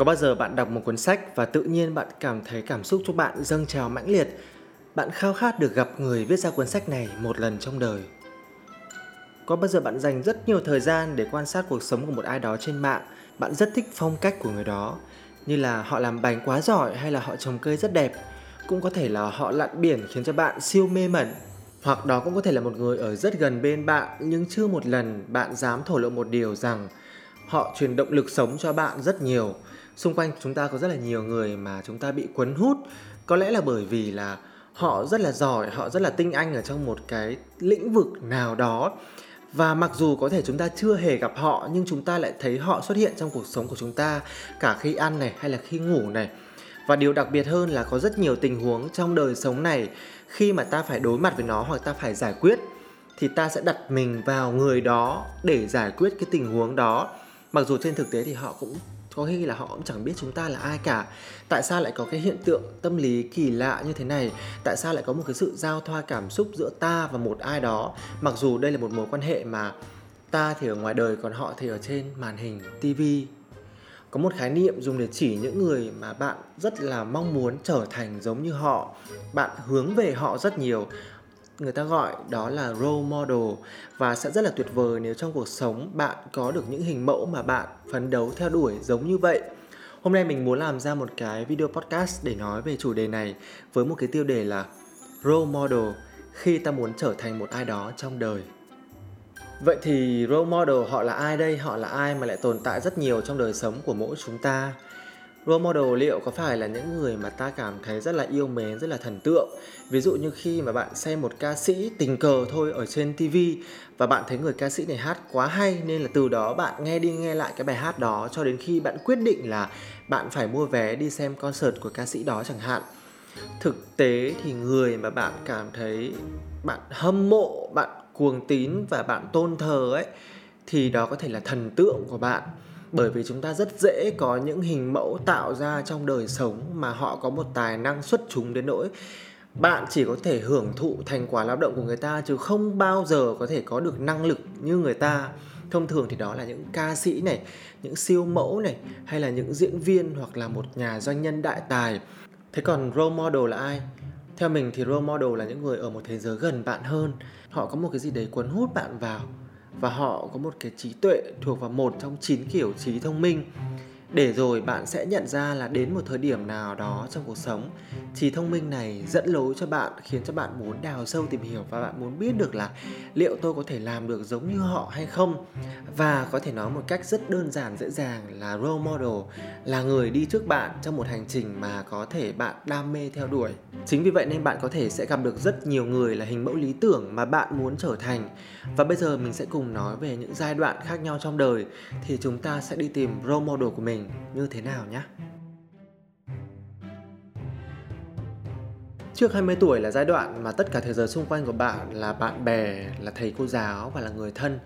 Có bao giờ bạn đọc một cuốn sách và tự nhiên bạn cảm thấy cảm xúc trong bạn dâng trào mãnh liệt? Bạn khao khát được gặp người viết ra cuốn sách này một lần trong đời. Có bao giờ bạn dành rất nhiều thời gian để quan sát cuộc sống của một ai đó trên mạng, bạn rất thích phong cách của người đó, như là họ làm bánh quá giỏi hay là họ trồng cây rất đẹp, cũng có thể là họ lặn biển khiến cho bạn siêu mê mẩn, hoặc đó cũng có thể là một người ở rất gần bên bạn nhưng chưa một lần bạn dám thổ lộ một điều rằng họ truyền động lực sống cho bạn rất nhiều xung quanh chúng ta có rất là nhiều người mà chúng ta bị cuốn hút. Có lẽ là bởi vì là họ rất là giỏi, họ rất là tinh anh ở trong một cái lĩnh vực nào đó. Và mặc dù có thể chúng ta chưa hề gặp họ, nhưng chúng ta lại thấy họ xuất hiện trong cuộc sống của chúng ta, cả khi ăn này hay là khi ngủ này. Và điều đặc biệt hơn là có rất nhiều tình huống trong đời sống này, khi mà ta phải đối mặt với nó hoặc ta phải giải quyết, thì ta sẽ đặt mình vào người đó để giải quyết cái tình huống đó. Mặc dù trên thực tế thì họ cũng có khi là họ cũng chẳng biết chúng ta là ai cả. Tại sao lại có cái hiện tượng tâm lý kỳ lạ như thế này? Tại sao lại có một cái sự giao thoa cảm xúc giữa ta và một ai đó? Mặc dù đây là một mối quan hệ mà ta thì ở ngoài đời còn họ thì ở trên màn hình tivi có một khái niệm dùng để chỉ những người mà bạn rất là mong muốn trở thành giống như họ. Bạn hướng về họ rất nhiều người ta gọi đó là role model và sẽ rất là tuyệt vời nếu trong cuộc sống bạn có được những hình mẫu mà bạn phấn đấu theo đuổi giống như vậy. Hôm nay mình muốn làm ra một cái video podcast để nói về chủ đề này với một cái tiêu đề là role model, khi ta muốn trở thành một ai đó trong đời. Vậy thì role model họ là ai đây? Họ là ai mà lại tồn tại rất nhiều trong đời sống của mỗi chúng ta? Role model liệu có phải là những người mà ta cảm thấy rất là yêu mến, rất là thần tượng? Ví dụ như khi mà bạn xem một ca sĩ tình cờ thôi ở trên tv và bạn thấy người ca sĩ này hát quá hay, nên là từ đó bạn nghe đi nghe lại cái bài hát đó cho đến khi bạn quyết định là bạn phải mua vé đi xem concert của ca sĩ đó chẳng hạn. Thực tế thì người mà bạn cảm thấy bạn hâm mộ, bạn cuồng tín và bạn tôn thờ ấy, thì đó có thể là thần tượng của bạn bởi vì chúng ta rất dễ có những hình mẫu tạo ra trong đời sống mà họ có một tài năng xuất chúng đến nỗi bạn chỉ có thể hưởng thụ thành quả lao động của người ta, chứ không bao giờ có thể có được năng lực như người ta. Thông thường thì đó là những ca sĩ này, những siêu mẫu này, hay là những diễn viên hoặc là một nhà doanh nhân đại tài. Thế còn role model là ai? Theo mình thì role model là những người ở một thế giới gần bạn hơn. Họ có một cái gì đấy cuốn hút bạn vào và họ có một cái trí tuệ thuộc vào một trong chín kiểu trí thông minh để rồi bạn sẽ nhận ra là đến một thời điểm nào đó trong cuộc sống trí thông minh này dẫn lối cho bạn, khiến cho bạn muốn đào sâu tìm hiểu và bạn muốn biết được là liệu tôi có thể làm được giống như họ hay không. Và có thể nói một cách rất đơn giản, dễ dàng là role model, là người đi trước bạn trong một hành trình mà có thể bạn đam mê theo đuổi. Chính vì vậy nên bạn có thể sẽ gặp được rất nhiều người là hình mẫu lý tưởng mà bạn muốn trở thành. Và bây giờ mình sẽ cùng nói về những giai đoạn khác nhau trong đời, thì chúng ta sẽ đi tìm role model của mình mình như thế nào nhé. Trước 20 tuổi là giai đoạn mà tất cả thế giới xung quanh của bạn là bạn bè, là thầy cô giáo và là người thân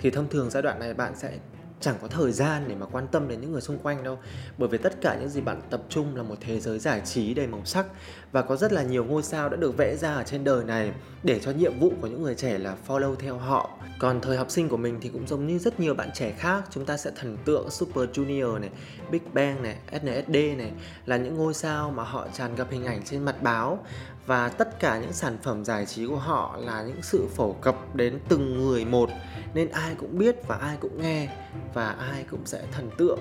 thì thông thường giai đoạn này bạn sẽ chẳng có thời gian để mà quan tâm đến những người xung quanh đâu. Bởi vì tất cả những gì bạn tập trung là một thế giới giải trí đầy màu sắc và có rất là nhiều ngôi sao đã được vẽ ra ở trên đời này để cho nhiệm vụ của những người trẻ là follow theo họ. Còn thời học sinh của mình thì cũng giống như rất nhiều bạn trẻ khác, chúng ta sẽ thần tượng Super Junior này, Big Bang này SNSD này là những ngôi sao mà họ tràn ngập hình ảnh trên mặt báo. Và tất cả những sản phẩm giải trí của họ là những sự phổ cập đến từng người một, nên ai cũng biết và ai cũng nghe và ai cũng sẽ thần tượng.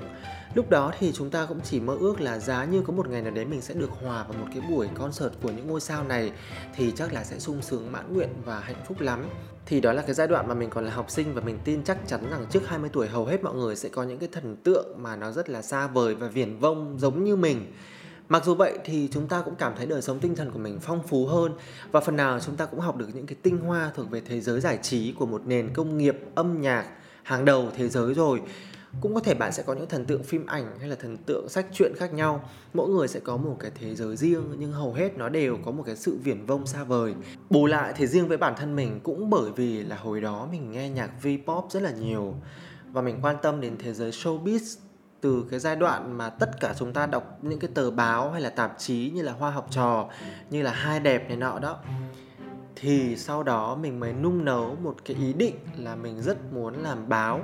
Lúc đó thì chúng ta cũng chỉ mơ ước là giá như có một ngày nào đấy mình sẽ được hòa vào một cái buổi concert của những ngôi sao này thì chắc là sẽ sung sướng, mãn nguyện và hạnh phúc lắm. Thì đó là cái giai đoạn mà mình còn là học sinh và mình tin chắc chắn rằng trước 20 tuổi hầu hết mọi người sẽ có những cái thần tượng mà nó rất là xa vời và viển vông giống như mình. Mặc dù vậy thì chúng ta cũng cảm thấy đời sống tinh thần của mình phong phú hơn và phần nào chúng ta cũng học được những cái tinh hoa thuộc về thế giới giải trí của một nền công nghiệp âm nhạc hàng đầu thế giới rồi. Cũng có thể bạn sẽ có những thần tượng phim ảnh hay là thần tượng sách truyện khác nhau. Mỗi người sẽ có một cái thế giới riêng, nhưng hầu hết nó đều có một cái sự viển vông xa vời. Bù lại thì riêng với bản thân mình cũng bởi vì là hồi đó mình nghe nhạc V-pop rất là nhiều. Và mình quan tâm đến thế giới showbiz từ cái giai đoạn mà tất cả chúng ta đọc những cái tờ báo hay là tạp chí như là hoa học trò, như là hai đẹp này nọ đó thì sau đó mình mới nung nấu một cái ý định là mình rất muốn làm báo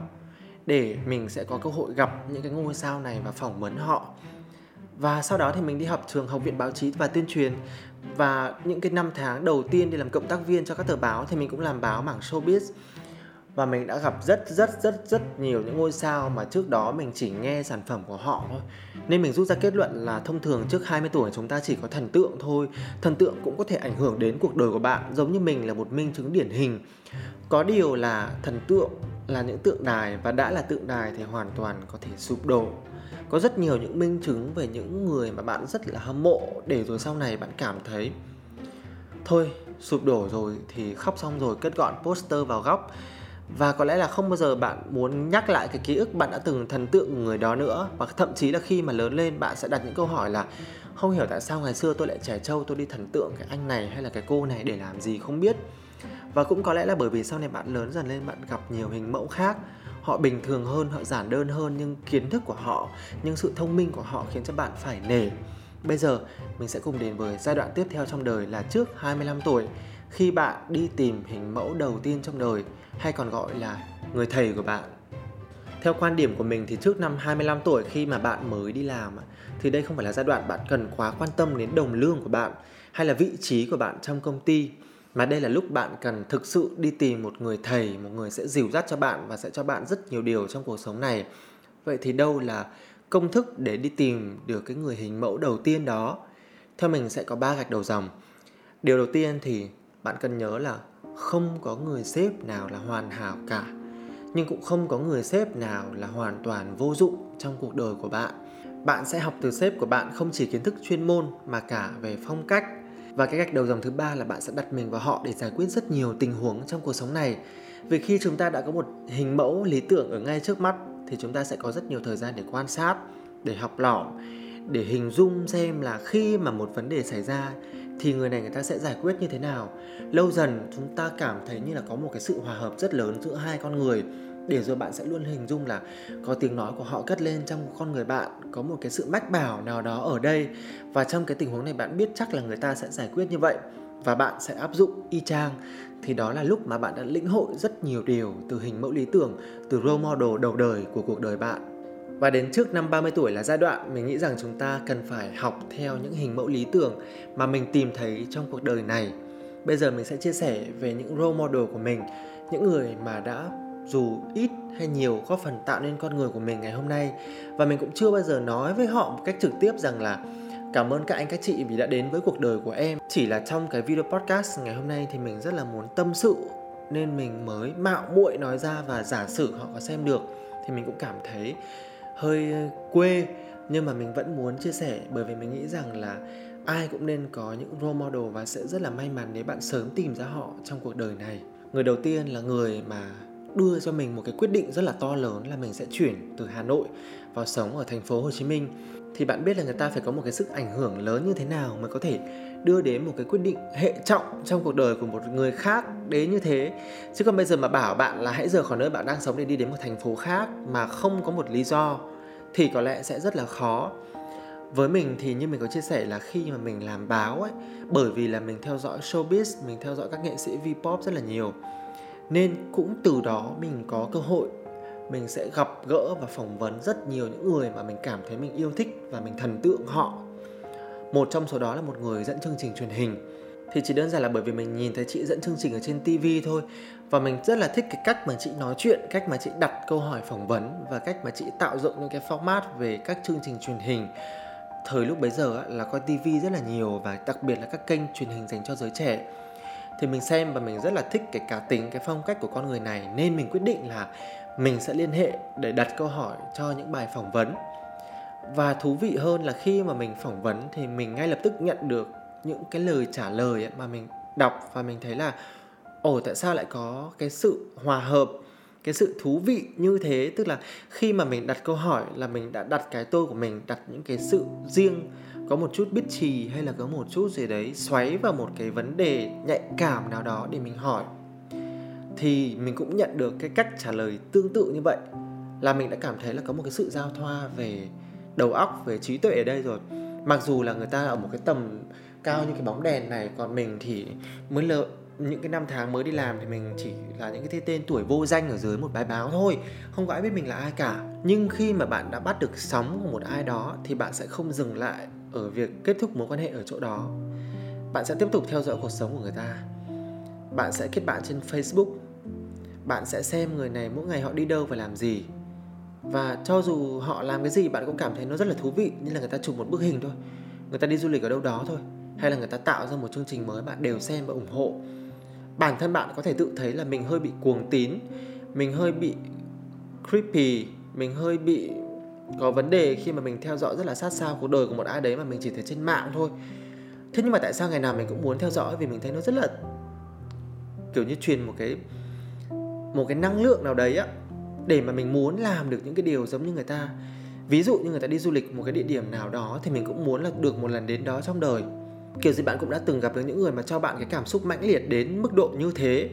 để mình sẽ có cơ hội gặp những cái ngôi sao này và phỏng vấn họ. Và sau đó thì mình đi học trường học viện báo chí và tuyên truyền. Và những cái năm tháng đầu tiên đi làm cộng tác viên cho các tờ báo thì mình cũng làm báo mảng showbiz và mình đã gặp rất rất rất rất nhiều những ngôi sao mà trước đó mình chỉ nghe sản phẩm của họ thôi. Nên mình rút ra kết luận là thông thường trước 20 tuổi chúng ta chỉ có thần tượng thôi. Thần tượng cũng có thể ảnh hưởng đến cuộc đời của bạn, giống như mình là một minh chứng điển hình. Có điều là thần tượng là những tượng đài và đã là tượng đài thì hoàn toàn có thể sụp đổ. Có rất nhiều những minh chứng về những người mà bạn rất là hâm mộ để rồi sau này bạn cảm thấy, thôi, sụp đổ rồi thì khóc xong rồi cất gọn poster vào góc và có lẽ là không bao giờ bạn muốn nhắc lại cái ký ức bạn đã từng thần tượng người đó nữa. Và thậm chí là khi mà lớn lên, bạn sẽ đặt những câu hỏi là, không hiểu tại sao ngày xưa tôi lại trẻ trâu, tôi đi thần tượng cái anh này hay là cái cô này để làm gì không biết. Và cũng có lẽ là bởi vì sau này bạn lớn dần lên, bạn gặp nhiều hình mẫu khác. Họ bình thường hơn, họ giản đơn hơn, nhưng kiến thức của họ, nhưng sự thông minh của họ khiến cho bạn phải nể. Bây giờ, mình sẽ cùng đến với giai đoạn tiếp theo trong đời là trước 25 tuổi khi bạn đi tìm hình mẫu đầu tiên trong đời hay còn gọi là người thầy của bạn. Theo quan điểm của mình thì trước năm 25 tuổi khi mà bạn mới đi làm thì đây không phải là giai đoạn bạn cần quá quan tâm đến đồng lương của bạn hay là vị trí của bạn trong công ty mà đây là lúc bạn cần thực sự đi tìm một người thầy, một người sẽ dìu dắt cho bạn và sẽ cho bạn rất nhiều điều trong cuộc sống này. Vậy thì đâu là công thức để đi tìm được cái người hình mẫu đầu tiên đó? Theo mình sẽ có ba gạch đầu dòng. Điều đầu tiên thì bạn cần nhớ là không có người sếp nào là hoàn hảo cả, nhưng cũng không có người sếp nào là hoàn toàn vô dụng trong cuộc đời của bạn. Bạn sẽ học từ sếp của bạn không chỉ kiến thức chuyên môn mà cả về phong cách. Và cái gạch đầu dòng thứ ba là bạn sẽ đặt mình vào họ để giải quyết rất nhiều tình huống trong cuộc sống này. Vì khi chúng ta đã có một hình mẫu lý tưởng ở ngay trước mắt, thì chúng ta sẽ có rất nhiều thời gian để quan sát, để học lỏm để hình dung xem là khi mà một vấn đề xảy ra thì người này người ta sẽ giải quyết như thế nào? Lâu dần chúng ta cảm thấy như là có một cái sự hòa hợp rất lớn giữa hai con người. Để rồi bạn sẽ luôn hình dung là có tiếng nói của họ cất lên trong con người bạn, có một cái sự mách bảo nào đó ở đây. Và trong cái tình huống này bạn biết chắc là người ta sẽ giải quyết như vậy. Và bạn sẽ áp dụng y chang. Thì đó là lúc mà bạn đã lĩnh hội rất nhiều điều từ hình mẫu lý tưởng, từ role model đầu đời của cuộc đời bạn và đến trước năm 30 tuổi là giai đoạn mình nghĩ rằng chúng ta cần phải học theo những hình mẫu lý tưởng mà mình tìm thấy trong cuộc đời này. Bây giờ mình sẽ chia sẻ về những role model của mình, những người mà đã dù ít hay nhiều góp phần tạo nên con người của mình ngày hôm nay và mình cũng chưa bao giờ nói với họ một cách trực tiếp rằng là cảm ơn các anh các chị vì đã đến với cuộc đời của em chỉ là trong cái video podcast ngày hôm nay thì mình rất là muốn tâm sự nên mình mới mạo muội nói ra và giả sử họ có xem được thì mình cũng cảm thấy hơi ờ, quê. Nhưng mà mình vẫn muốn chia sẻ bởi vì mình nghĩ rằng là ai cũng nên có những role model và sẽ rất là may mắn nếu bạn sớm tìm ra họ trong cuộc đời này. Người đầu tiên là người mà đưa cho mình một cái quyết định rất là to lớn là mình sẽ chuyển từ Hà Nội vào sống ở thành phố Hồ Chí Minh thì bạn biết là người ta phải có một cái sức ảnh hưởng lớn như thế nào mới có thể đưa đến một cái quyết định hệ trọng trong cuộc đời của một người khác đến như thế. Chứ còn bây giờ mà bảo bạn là hãy rời khỏi nơi bạn đang sống để đi đến một thành phố khác mà không có một lý do thì có lẽ sẽ rất là khó. Với mình thì như mình có chia sẻ là khi mà mình làm báo ấy, bởi vì là mình theo dõi showbiz, mình theo dõi các nghệ sĩ v-pop rất là nhiều, nên cũng từ đó mình có cơ hội mình sẽ gặp gỡ và phỏng vấn rất nhiều những người mà mình cảm thấy mình yêu thích và mình thần tượng họ một trong số đó là một người dẫn chương trình truyền hình thì chỉ đơn giản là bởi vì mình nhìn thấy chị dẫn chương trình ở trên TV thôi và mình rất là thích cái cách mà chị nói chuyện, cách mà chị đặt câu hỏi phỏng vấn và cách mà chị tạo dựng những cái format về các chương trình truyền hình. Thời lúc bấy giờ là coi TV rất là nhiều và đặc biệt là các kênh truyền hình dành cho giới trẻ. Thì mình xem và mình rất là thích cái cá tính, cái phong cách của con người này. Nên mình quyết định là mình sẽ liên hệ để đặt câu hỏi cho những bài phỏng vấn. Và thú vị hơn là khi mà mình phỏng vấn thì mình ngay lập tức nhận được những cái lời trả lời mà mình đọc và mình thấy là ồ tại sao lại có cái sự hòa hợp cái sự thú vị như thế, tức là khi mà mình đặt câu hỏi là mình đã đặt cái tôi của mình, đặt những cái sự riêng, có một chút biết trì hay là có một chút gì đấy xoáy vào một cái vấn đề nhạy cảm nào đó để mình hỏi, thì mình cũng nhận được cái cách trả lời tương tự như vậy, là mình đã cảm thấy là có một cái sự giao thoa về đầu óc, về trí tuệ ở đây rồi. Mặc dù là người ta ở một cái tầm cao như cái bóng đèn này, còn mình thì mới lờ những cái năm tháng mới đi làm thì mình chỉ là những cái tên tuổi vô danh ở dưới một bài báo thôi, không có ai biết mình là ai cả. Nhưng khi mà bạn đã bắt được sóng của một ai đó thì bạn sẽ không dừng lại ở việc kết thúc mối quan hệ ở chỗ đó. Bạn sẽ tiếp tục theo dõi cuộc sống của người ta. Bạn sẽ kết bạn trên facebook. Bạn sẽ xem người này mỗi ngày họ đi đâu và làm gì. Và cho dù họ làm cái gì, bạn cũng cảm thấy nó rất là thú vị, như là người ta chụp một bức hình thôi. Người ta đi du lịch ở đâu đó thôi, hay là người ta tạo ra một chương trình mới bạn đều xem và ủng hộ bản thân bạn có thể tự thấy là mình hơi bị cuồng tín, mình hơi bị creepy, mình hơi bị có vấn đề khi mà mình theo dõi rất là sát sao cuộc đời của một ai đấy mà mình chỉ thấy trên mạng thôi. Thế nhưng mà tại sao ngày nào mình cũng muốn theo dõi vì mình thấy nó rất là, kiểu như, truyền một cái một cái năng lượng nào đấy á, để mà mình muốn làm được những cái điều giống như người ta. Ví dụ như người ta đi du lịch một cái địa điểm nào đó thì mình cũng muốn là được một lần đến đó trong đời kiểu gì bạn cũng đã từng gặp được những người mà cho bạn cái cảm xúc mãnh liệt đến mức độ như thế.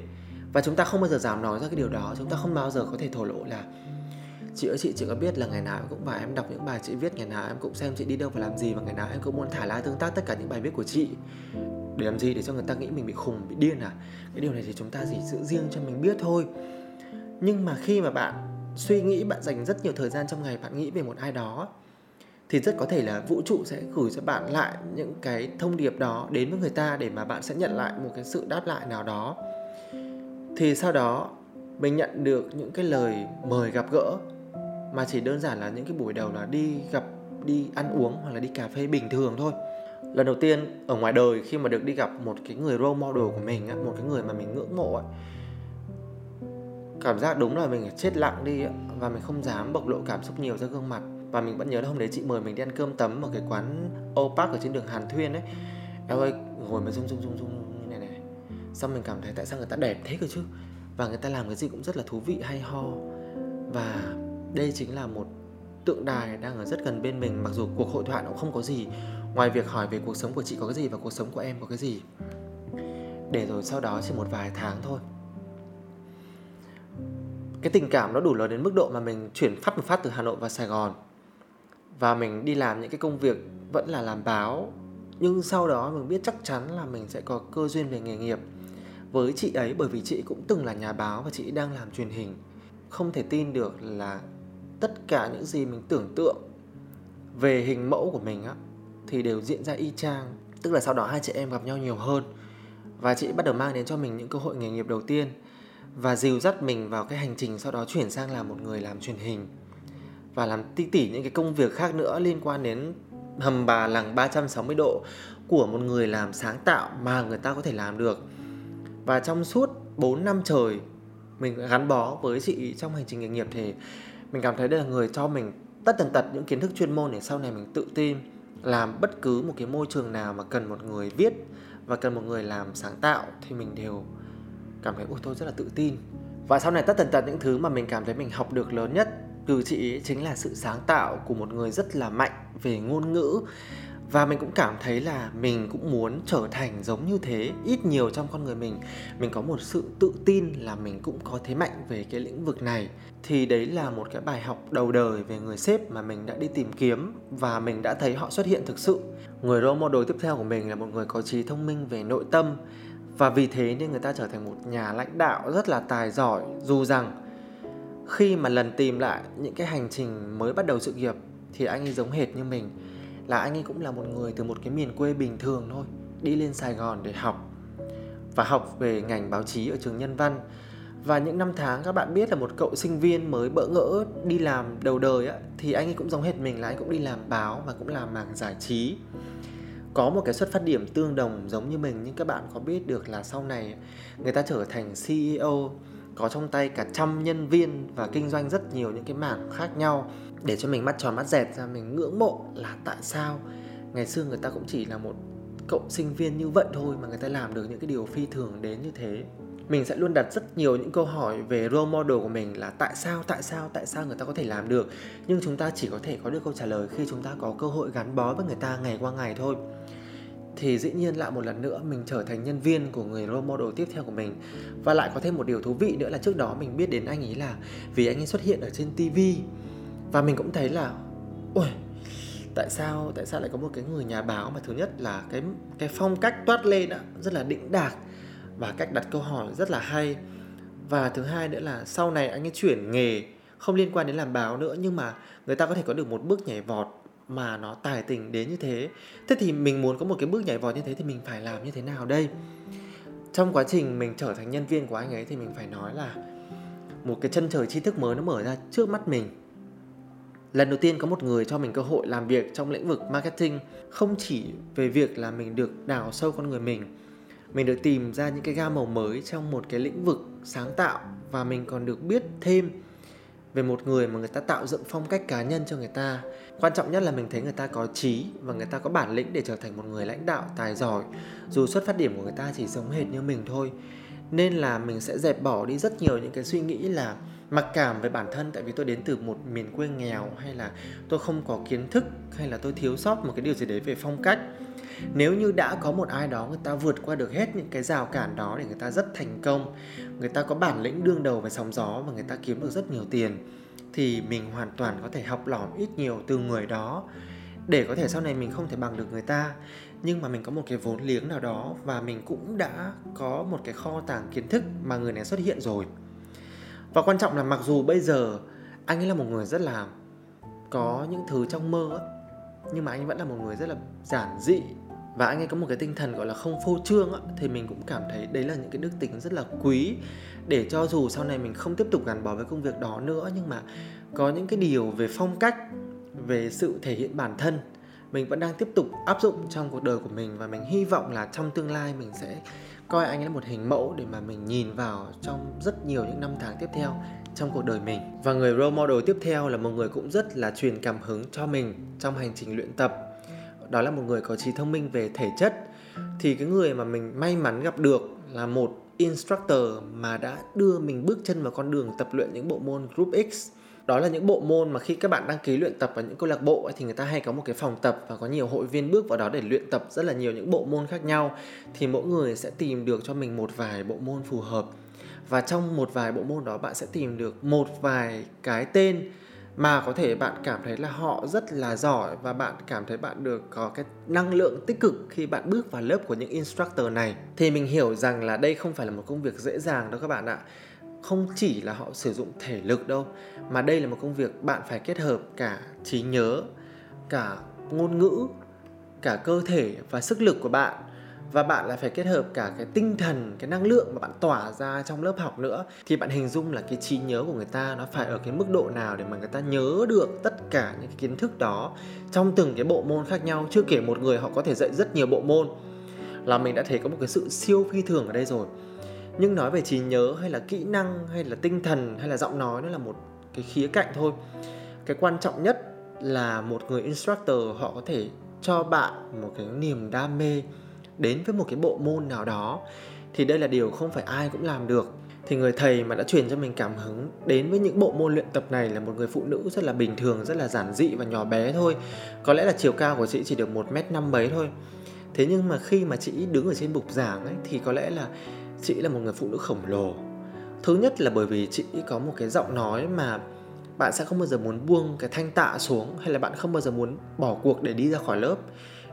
Và chúng ta không bao giờ dám nói ra cái điều đó, chúng ta không bao giờ có thể thổ lộ là, chị ơi, chị chỉ có biết là ngày nào em cũng vào em đọc những bài chị viết, ngày nào em cũng xem chị đi đâu và làm gì và ngày nào em cũng muốn thả lá tương tác tất cả những bài viết của chị. Để làm gì? Để cho người ta nghĩ mình bị khùng, bị điên à? Cái điều này thì chúng ta chỉ giữ riêng cho mình biết thôi. Nhưng mà khi mà bạn suy nghĩ, bạn dành rất nhiều thời gian trong ngày bạn nghĩ về một ai đó thì rất có thể là vũ trụ sẽ gửi cho bạn lại những cái thông điệp đó đến với người ta để mà bạn sẽ nhận lại một cái sự đáp lại nào đó. Thì sau đó, mình nhận được những cái lời mời gặp gỡ, mà chỉ đơn giản là những cái buổi đầu là đi gặp, đi ăn uống hoặc là đi cà phê bình thường thôi. Lần đầu tiên, ở ngoài đời khi mà được đi gặp một cái người role model của mình một cái người mà mình ngưỡng mộ cảm giác đúng là mình chết lặng đi và mình không dám bộc lộ cảm xúc nhiều ra gương mặt và mình vẫn nhớ là hôm đấy chị mời mình đi ăn cơm tấm ở cái quán opac ở trên đường Hàn Thuyên ấy. Em ơi, ngồi mà rung rung rung rung như này này. Xong mình cảm thấy tại sao người ta đẹp thế cơ chứ? Và người ta làm cái gì cũng rất là thú vị, hay ho. Và đây chính là một tượng đài đang ở rất gần bên mình, mặc dù cuộc hội thoại cũng không có gì. Ngoài việc hỏi về cuộc sống của chị có cái gì và cuộc sống của em có cái gì. Để rồi sau đó chỉ một vài tháng thôi. Cái tình cảm nó đủ lớn đến mức độ mà mình chuyển phát một phát từ Hà Nội vào Sài Gòn và mình đi làm những cái công việc vẫn là làm báo. Nhưng sau đó mình biết chắc chắn là mình sẽ có cơ duyên về nghề nghiệp với chị ấy, bởi vì chị cũng từng là nhà báo và chị đang làm truyền hình. Không thể tin được là tất cả những gì mình tưởng tượng về hình mẫu của mình á, thì đều diễn ra y chang. Tức là sau đó hai chị em gặp nhau nhiều hơn và chị bắt đầu mang đến cho mình những cơ hội nghề nghiệp đầu tiên và dìu dắt mình vào cái hành trình sau đó chuyển sang làm một người làm truyền hình và làm tỉ tỉ những cái công việc khác nữa liên quan đến hầm bà lằng 360 độ của một người làm sáng tạo mà người ta có thể làm được. Và trong suốt 4 năm trời, mình gắn bó với chị trong hành trình nghề nghiệp thì mình cảm thấy đây là người cho mình tất tần tật những kiến thức chuyên môn để sau này mình tự tin làm bất cứ một cái môi trường nào mà cần một người viết và cần một người làm sáng tạo thì mình đều cảm thấy, ôi, tôi rất là tự tin và sau này tất tần tật những thứ mà mình cảm thấy mình học được lớn nhất từ chị ấy chính là sự sáng tạo của một người rất là mạnh về ngôn ngữ. Và mình cũng cảm thấy là mình cũng muốn trở thành giống như thế, ít nhiều trong con người mình. Mình có một sự tự tin là mình cũng có thế mạnh về cái lĩnh vực này. Thì đấy là một cái bài học đầu đời về người sếp mà mình đã đi tìm kiếm và mình đã thấy họ xuất hiện thực sự. Người role model tiếp theo của mình là một người có trí thông minh về nội tâm. Và vì thế nên người ta trở thành một nhà lãnh đạo rất là tài giỏi, dù rằng khi mà lần tìm lại những cái hành trình mới bắt đầu sự nghiệp thì anh ấy giống hệt như mình là anh ấy cũng là một người từ một cái miền quê bình thường thôi đi lên Sài Gòn để học và học về ngành báo chí ở trường Nhân Văn. Và những năm tháng các bạn biết là một cậu sinh viên mới bỡ ngỡ đi làm đầu đời á, thì anh ấy cũng giống hệt mình là anh cũng đi làm báo và cũng làm mảng giải trí. Có một cái xuất phát điểm tương đồng giống như mình nhưng các bạn có biết được là sau này người ta trở thành CEO có trong tay cả trăm nhân viên và kinh doanh rất nhiều những cái mảng khác nhau để cho mình mắt tròn mắt dẹt ra, mình ngưỡng mộ là tại sao? Ngày xưa người ta cũng chỉ là một cậu sinh viên như vậy thôi mà người ta làm được những cái điều phi thường đến như thế. Mình sẽ luôn đặt rất nhiều những câu hỏi về role model của mình là tại sao tại sao tại sao người ta có thể làm được? Nhưng chúng ta chỉ có thể có được câu trả lời khi chúng ta có cơ hội gắn bó với người ta ngày qua ngày thôi thì dĩ nhiên lại một lần nữa mình trở thành nhân viên của người role model tiếp theo của mình. Và lại có thêm một điều thú vị nữa là trước đó mình biết đến anh ấy là vì anh ấy xuất hiện ở trên TV và mình cũng thấy là ôi tại sao tại sao lại có một cái người nhà báo mà thứ nhất là cái cái phong cách toát lên đó, rất là đĩnh đạc và cách đặt câu hỏi rất là hay. Và thứ hai nữa là sau này anh ấy chuyển nghề không liên quan đến làm báo nữa nhưng mà người ta có thể có được một bước nhảy vọt mà nó tài tình đến như thế. Thế thì mình muốn có một cái bước nhảy vọt như thế thì mình phải làm như thế nào đây? Trong quá trình mình trở thành nhân viên của anh ấy thì mình phải nói là một cái chân trời tri thức mới nó mở ra trước mắt mình. Lần đầu tiên có một người cho mình cơ hội làm việc trong lĩnh vực marketing, không chỉ về việc là mình được đào sâu con người mình mình được tìm ra những cái gam màu mới trong một cái lĩnh vực sáng tạo và mình còn được biết thêm về một người mà người ta tạo dựng phong cách cá nhân cho người ta. Quan trọng nhất là mình thấy người ta có trí và người ta có bản lĩnh để trở thành một người lãnh đạo tài giỏi. Dù xuất phát điểm của người ta chỉ giống hệt như mình thôi, nên là mình sẽ dẹp bỏ đi rất nhiều những cái suy nghĩ là mặc cảm với bản thân tại vì tôi đến từ một miền quê nghèo hay là tôi không có kiến thức hay là tôi thiếu sót một cái điều gì đấy về phong cách. Nếu như đã có một ai đó người ta vượt qua được hết những cái rào cản đó để người ta rất thành công, người ta có bản lĩnh đương đầu với sóng gió và người ta kiếm được rất nhiều tiền, thì mình hoàn toàn có thể học lỏm ít nhiều từ người đó để có thể sau này mình không thể bằng được người ta. Nhưng mà mình có một cái vốn liếng nào đó và mình cũng đã có một cái kho tàng kiến thức mà người này xuất hiện rồi và quan trọng là mặc dù bây giờ anh ấy là một người rất là có những thứ trong mơ ấy, nhưng mà anh ấy vẫn là một người rất là giản dị. Và anh ấy có một cái tinh thần gọi là không phô trương á, thì mình cũng cảm thấy đấy là những cái đức tính rất là quý. Để cho dù sau này mình không tiếp tục gắn bó với công việc đó nữa nhưng mà có những cái điều về phong cách về sự thể hiện bản thân mình vẫn đang tiếp tục áp dụng trong cuộc đời của mình. Và mình hy vọng là trong tương lai mình sẽ coi anh ấy là một hình mẫu để mà mình nhìn vào trong rất nhiều những năm tháng tiếp theo trong cuộc đời mình. Và người role model tiếp theo là một người cũng rất là truyền cảm hứng cho mình trong hành trình luyện tập. Đó là một người có trí thông minh về thể chất. Thì cái người mà mình may mắn gặp được là một instructor mà đã đưa mình bước chân vào con đường tập luyện những bộ môn group X đó là những bộ môn mà khi các bạn đăng ký luyện tập vào những câu lạc bộ ấy, thì người ta hay có một cái phòng tập và có nhiều hội viên bước vào đó để luyện tập rất là nhiều những bộ môn khác nhau. Thì mỗi người sẽ tìm được cho mình một vài bộ môn phù hợp. Và trong một vài bộ môn đó bạn sẽ tìm được một vài cái tên mà có thể bạn cảm thấy là họ rất là giỏi và bạn cảm thấy bạn được có cái năng lượng tích cực khi bạn bước vào lớp của những instructor này. Thì mình hiểu rằng là đây không phải là một công việc dễ dàng đâu các bạn ạ không chỉ là họ sử dụng thể lực đâu, mà đây là một công việc bạn phải kết hợp cả trí nhớ, cả ngôn ngữ, cả cơ thể và sức lực của bạn. Và bạn lại phải kết hợp cả cái tinh thần, cái năng lượng mà bạn tỏa ra trong lớp học nữa. Thì bạn hình dung là cái trí nhớ của người ta nó phải ở cái mức độ nào để mà người ta nhớ được tất cả những cái kiến thức đó trong từng cái bộ môn khác nhau, chưa kể một người họ có thể dạy rất nhiều bộ môn. Là mình đã thấy có một cái sự siêu phi thường ở đây rồi nhưng nói về trí nhớ hay là kỹ năng hay là tinh thần hay là giọng nói, nó là một cái khía cạnh thôi. Cái quan trọng nhất là một người instructor, họ có thể cho bạn một cái niềm đam mê đến với một cái bộ môn nào đó. Thì đây là điều không phải ai cũng làm được. Thì người thầy mà đã truyền cho mình cảm hứng đến với những bộ môn luyện tập này là một người phụ nữ rất là bình thường, rất là giản dị và nhỏ bé thôi. Có lẽ là chiều cao của chị chỉ được một m năm mấy thôi. Thế nhưng mà khi mà chị đứng ở trên bục giảng ấy, thì có lẽ là chị là một người phụ nữ khổng lồ. Thứ nhất là bởi vì chị có một cái giọng nói mà bạn sẽ không bao giờ muốn buông cái thanh tạ xuống, hay là bạn không bao giờ muốn bỏ cuộc để đi ra khỏi lớp.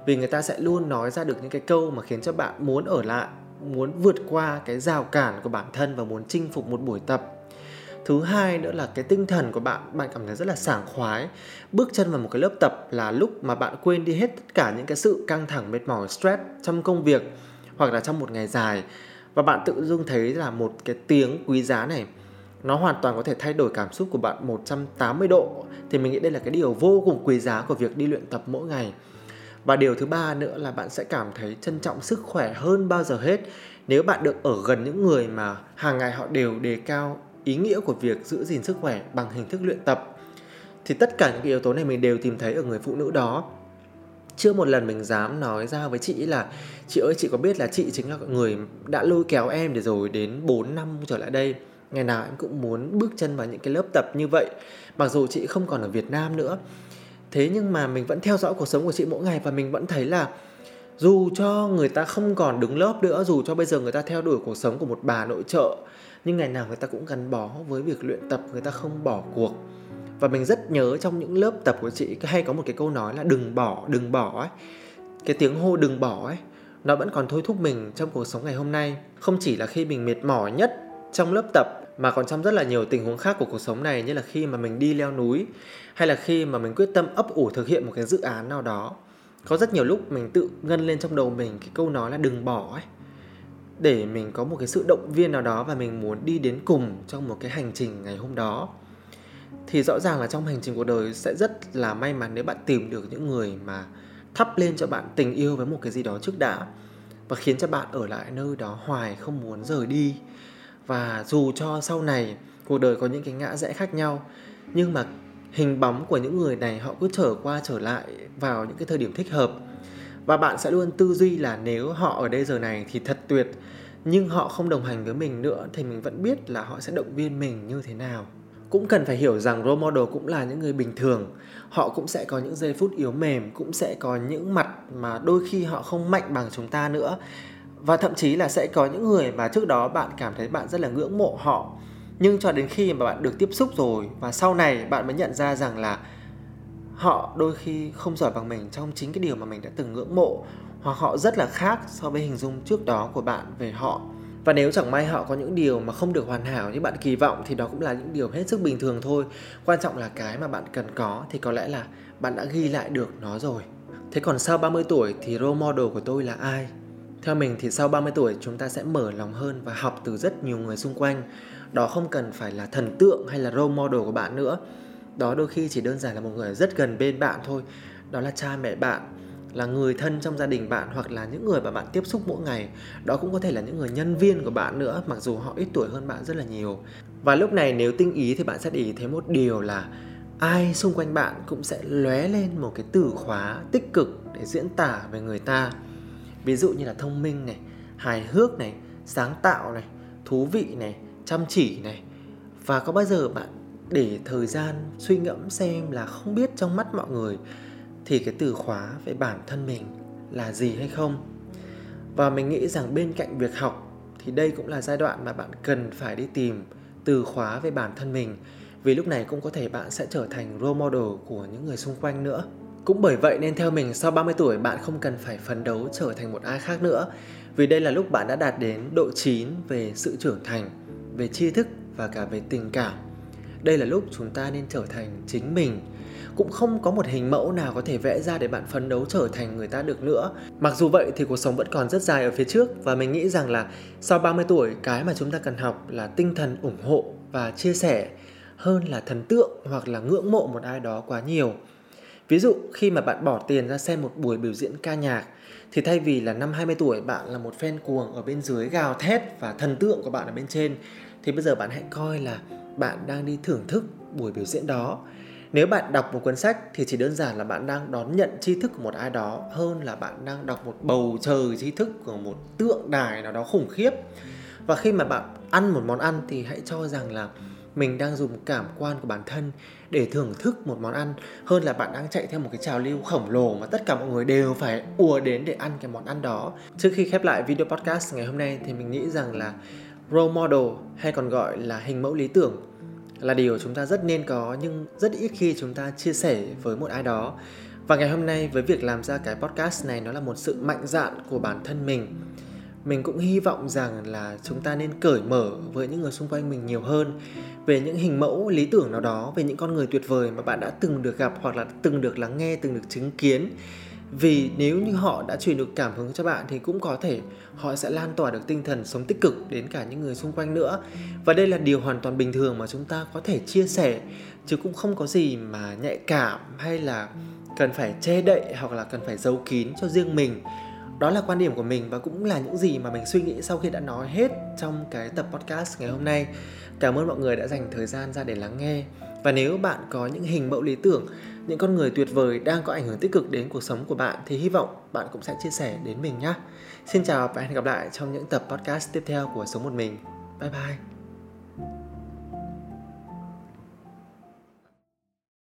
Vì người ta sẽ luôn nói ra được những cái câu mà khiến cho bạn muốn ở lại, muốn vượt qua cái rào cản của bản thân và muốn chinh phục một buổi tập. Thứ hai nữa là cái tinh thần của bạn bạn cảm thấy rất là sảng khoái. Bước chân vào một cái lớp tập là lúc mà bạn quên đi hết tất cả những cái sự căng thẳng, mệt mỏi, stress trong công việc hoặc là trong một ngày dài và bạn tự dưng thấy là một cái tiếng quý giá này, nó hoàn toàn có thể thay đổi cảm xúc của bạn 180 độ. Thì mình nghĩ đây là cái điều vô cùng quý giá của việc đi luyện tập mỗi ngày. Và điều thứ ba nữa là bạn sẽ cảm thấy trân trọng sức khỏe hơn bao giờ hết. Nếu bạn được ở gần những người mà hàng ngày họ đều đề cao ý nghĩa của việc giữ gìn sức khỏe bằng hình thức luyện tập, thì tất cả những cái yếu tố này mình đều tìm thấy ở người phụ nữ đó chưa một lần mình dám nói ra với chị là, chị ơi, chị có biết là chị chính là người đã lôi kéo em để rồi đến 4 năm trở lại đây. Ngày nào em cũng muốn bước chân vào những cái lớp tập như vậy. Mặc dù chị không còn ở Việt Nam nữa. Thế nhưng mà mình vẫn theo dõi cuộc sống của chị mỗi ngày và mình vẫn thấy là dù cho người ta không còn đứng lớp nữa, dù cho bây giờ người ta theo đuổi cuộc sống của một bà nội trợ, nhưng ngày nào người ta cũng gắn bó với việc luyện tập, người ta không bỏ cuộc và mình rất nhớ trong những lớp tập của chị hay có một cái câu nói là đừng bỏ đừng bỏ ấy. Cái tiếng hô đừng bỏ ấy, nó vẫn còn thôi thúc mình trong cuộc sống ngày hôm nay. Không chỉ là khi mình mệt mỏi nhất trong lớp tập, mà còn trong rất là nhiều tình huống khác của cuộc sống này, như là khi mà mình đi leo núi, hay là khi mà mình quyết tâm ấp ủ thực hiện một cái dự án nào đó. Có rất nhiều lúc mình tự ngân lên trong đầu mình cái câu nói là đừng bỏ ấy. Để mình có một cái sự động viên nào đó và mình muốn đi đến cùng trong một cái hành trình ngày hôm đó thì rõ ràng là trong hành trình cuộc đời sẽ rất là may mắn nếu bạn tìm được những người mà thắp lên cho bạn tình yêu với một cái gì đó trước đã và khiến cho bạn ở lại nơi đó hoài, không muốn rời đi. Và dù cho sau này cuộc đời có những cái ngã rẽ khác nhau, nhưng mà hình bóng của những người này họ cứ trở qua trở lại vào những cái thời điểm thích hợp. Và bạn sẽ luôn tư duy là nếu họ ở đây giờ này thì thật tuyệt, nhưng họ không đồng hành với mình nữa thì mình vẫn biết là họ sẽ động viên mình như thế nào cũng cần phải hiểu rằng role model cũng là những người bình thường. Họ cũng sẽ có những giây phút yếu mềm, cũng sẽ có những mặt mà đôi khi họ không mạnh bằng chúng ta nữa. Và thậm chí là sẽ có những người mà trước đó bạn cảm thấy bạn rất là ngưỡng mộ họ. Nhưng cho đến khi mà bạn được tiếp xúc rồi, và sau này bạn mới nhận ra rằng là họ đôi khi không giỏi bằng mình trong chính cái điều mà mình đã từng ngưỡng mộ, hoặc họ rất là khác so với hình dung trước đó của bạn về họ và nếu chẳng may họ có những điều mà không được hoàn hảo như bạn kỳ vọng thì đó cũng là những điều hết sức bình thường thôi. Quan trọng là cái mà bạn cần có thì có lẽ là bạn đã ghi lại được nó rồi. Thế còn sau 30 tuổi thì role model của tôi là ai? Theo mình thì sau 30 tuổi chúng ta sẽ mở lòng hơn và học từ rất nhiều người xung quanh. Đó không cần phải là thần tượng hay là role model của bạn nữa. Đó đôi khi chỉ đơn giản là một người rất gần bên bạn thôi. Đó là cha mẹ bạn là người thân trong gia đình bạn hoặc là những người mà bạn tiếp xúc mỗi ngày, đó cũng có thể là những người nhân viên của bạn nữa, mặc dù họ ít tuổi hơn bạn rất là nhiều. Và lúc này nếu tinh ý thì bạn sẽ để ý thấy một điều là ai xung quanh bạn cũng sẽ lóe lên một cái từ khóa tích cực để diễn tả về người ta. Ví dụ như là thông minh này, hài hước này, sáng tạo này, thú vị này, chăm chỉ này. Và có bao giờ bạn để thời gian suy ngẫm xem là không biết trong mắt mọi người thì cái từ khóa về bản thân mình là gì hay không? Và mình nghĩ rằng bên cạnh việc học thì đây cũng là giai đoạn mà bạn cần phải đi tìm từ khóa về bản thân mình. Vì lúc này cũng có thể bạn sẽ trở thành role model của những người xung quanh nữa. Cũng bởi vậy nên theo mình, sau 30 tuổi bạn không cần phải phấn đấu trở thành một ai khác nữa. Vì đây là lúc bạn đã đạt đến độ chín về sự trưởng thành, về tri thức và cả về tình cảm. Đây là lúc chúng ta nên trở thành chính mình cũng không có một hình mẫu nào có thể vẽ ra để bạn phấn đấu trở thành người ta được nữa. Mặc dù vậy thì cuộc sống vẫn còn rất dài ở phía trước và mình nghĩ rằng là sau 30 tuổi, cái mà chúng ta cần học là tinh thần ủng hộ và chia sẻ hơn là thần tượng hoặc là ngưỡng mộ một ai đó quá nhiều. Ví dụ, khi mà bạn bỏ tiền ra xem một buổi biểu diễn ca nhạc, thì thay vì là năm 20 tuổi bạn là một fan cuồng ở bên dưới gào thét và thần tượng của bạn ở bên trên, thì bây giờ bạn hãy coi là bạn đang đi thưởng thức buổi biểu diễn đó nếu bạn đọc một cuốn sách thì chỉ đơn giản là bạn đang đón nhận tri thức của một ai đó hơn là bạn đang đọc một bầu trời tri thức của một tượng đài nào đó khủng khiếp và khi mà bạn ăn một món ăn thì hãy cho rằng là mình đang dùng cảm quan của bản thân để thưởng thức một món ăn hơn là bạn đang chạy theo một cái trào lưu khổng lồ mà tất cả mọi người đều phải ùa đến để ăn cái món ăn đó. Trước khi khép lại video podcast ngày hôm nay thì mình nghĩ rằng là role model hay còn gọi là hình mẫu lý tưởng là điều chúng ta rất nên có, nhưng rất ít khi chúng ta chia sẻ với một ai đó. Và ngày hôm nay, với việc làm ra cái podcast này, nó là một sự mạnh dạn của bản thân mình. Mình cũng hy vọng rằng là chúng ta nên cởi mở với những người xung quanh mình nhiều hơn, về những hình mẫu lý tưởng nào đó, về những con người tuyệt vời mà bạn đã từng được gặp hoặc là từng được lắng nghe, từng được chứng kiến vì nếu như họ đã truyền được cảm hứng cho bạn thì cũng có thể họ sẽ lan tỏa được tinh thần sống tích cực đến cả những người xung quanh nữa. Và đây là điều hoàn toàn bình thường mà chúng ta có thể chia sẻ, chứ cũng không có gì mà nhạy cảm hay là cần phải che đậy hoặc là cần phải giấu kín cho riêng mình. Đó là quan điểm của mình và cũng là những gì mà mình suy nghĩ sau khi đã nói hết trong cái tập podcast ngày hôm nay. Cảm ơn mọi người đã dành thời gian ra để lắng nghe và nếu bạn có những hình mẫu lý tưởng, những con người tuyệt vời đang có ảnh hưởng tích cực đến cuộc sống của bạn thì hy vọng bạn cũng sẽ chia sẻ đến mình nhé. Xin chào và hẹn gặp lại trong những tập podcast tiếp theo của sống một mình. Bye bye.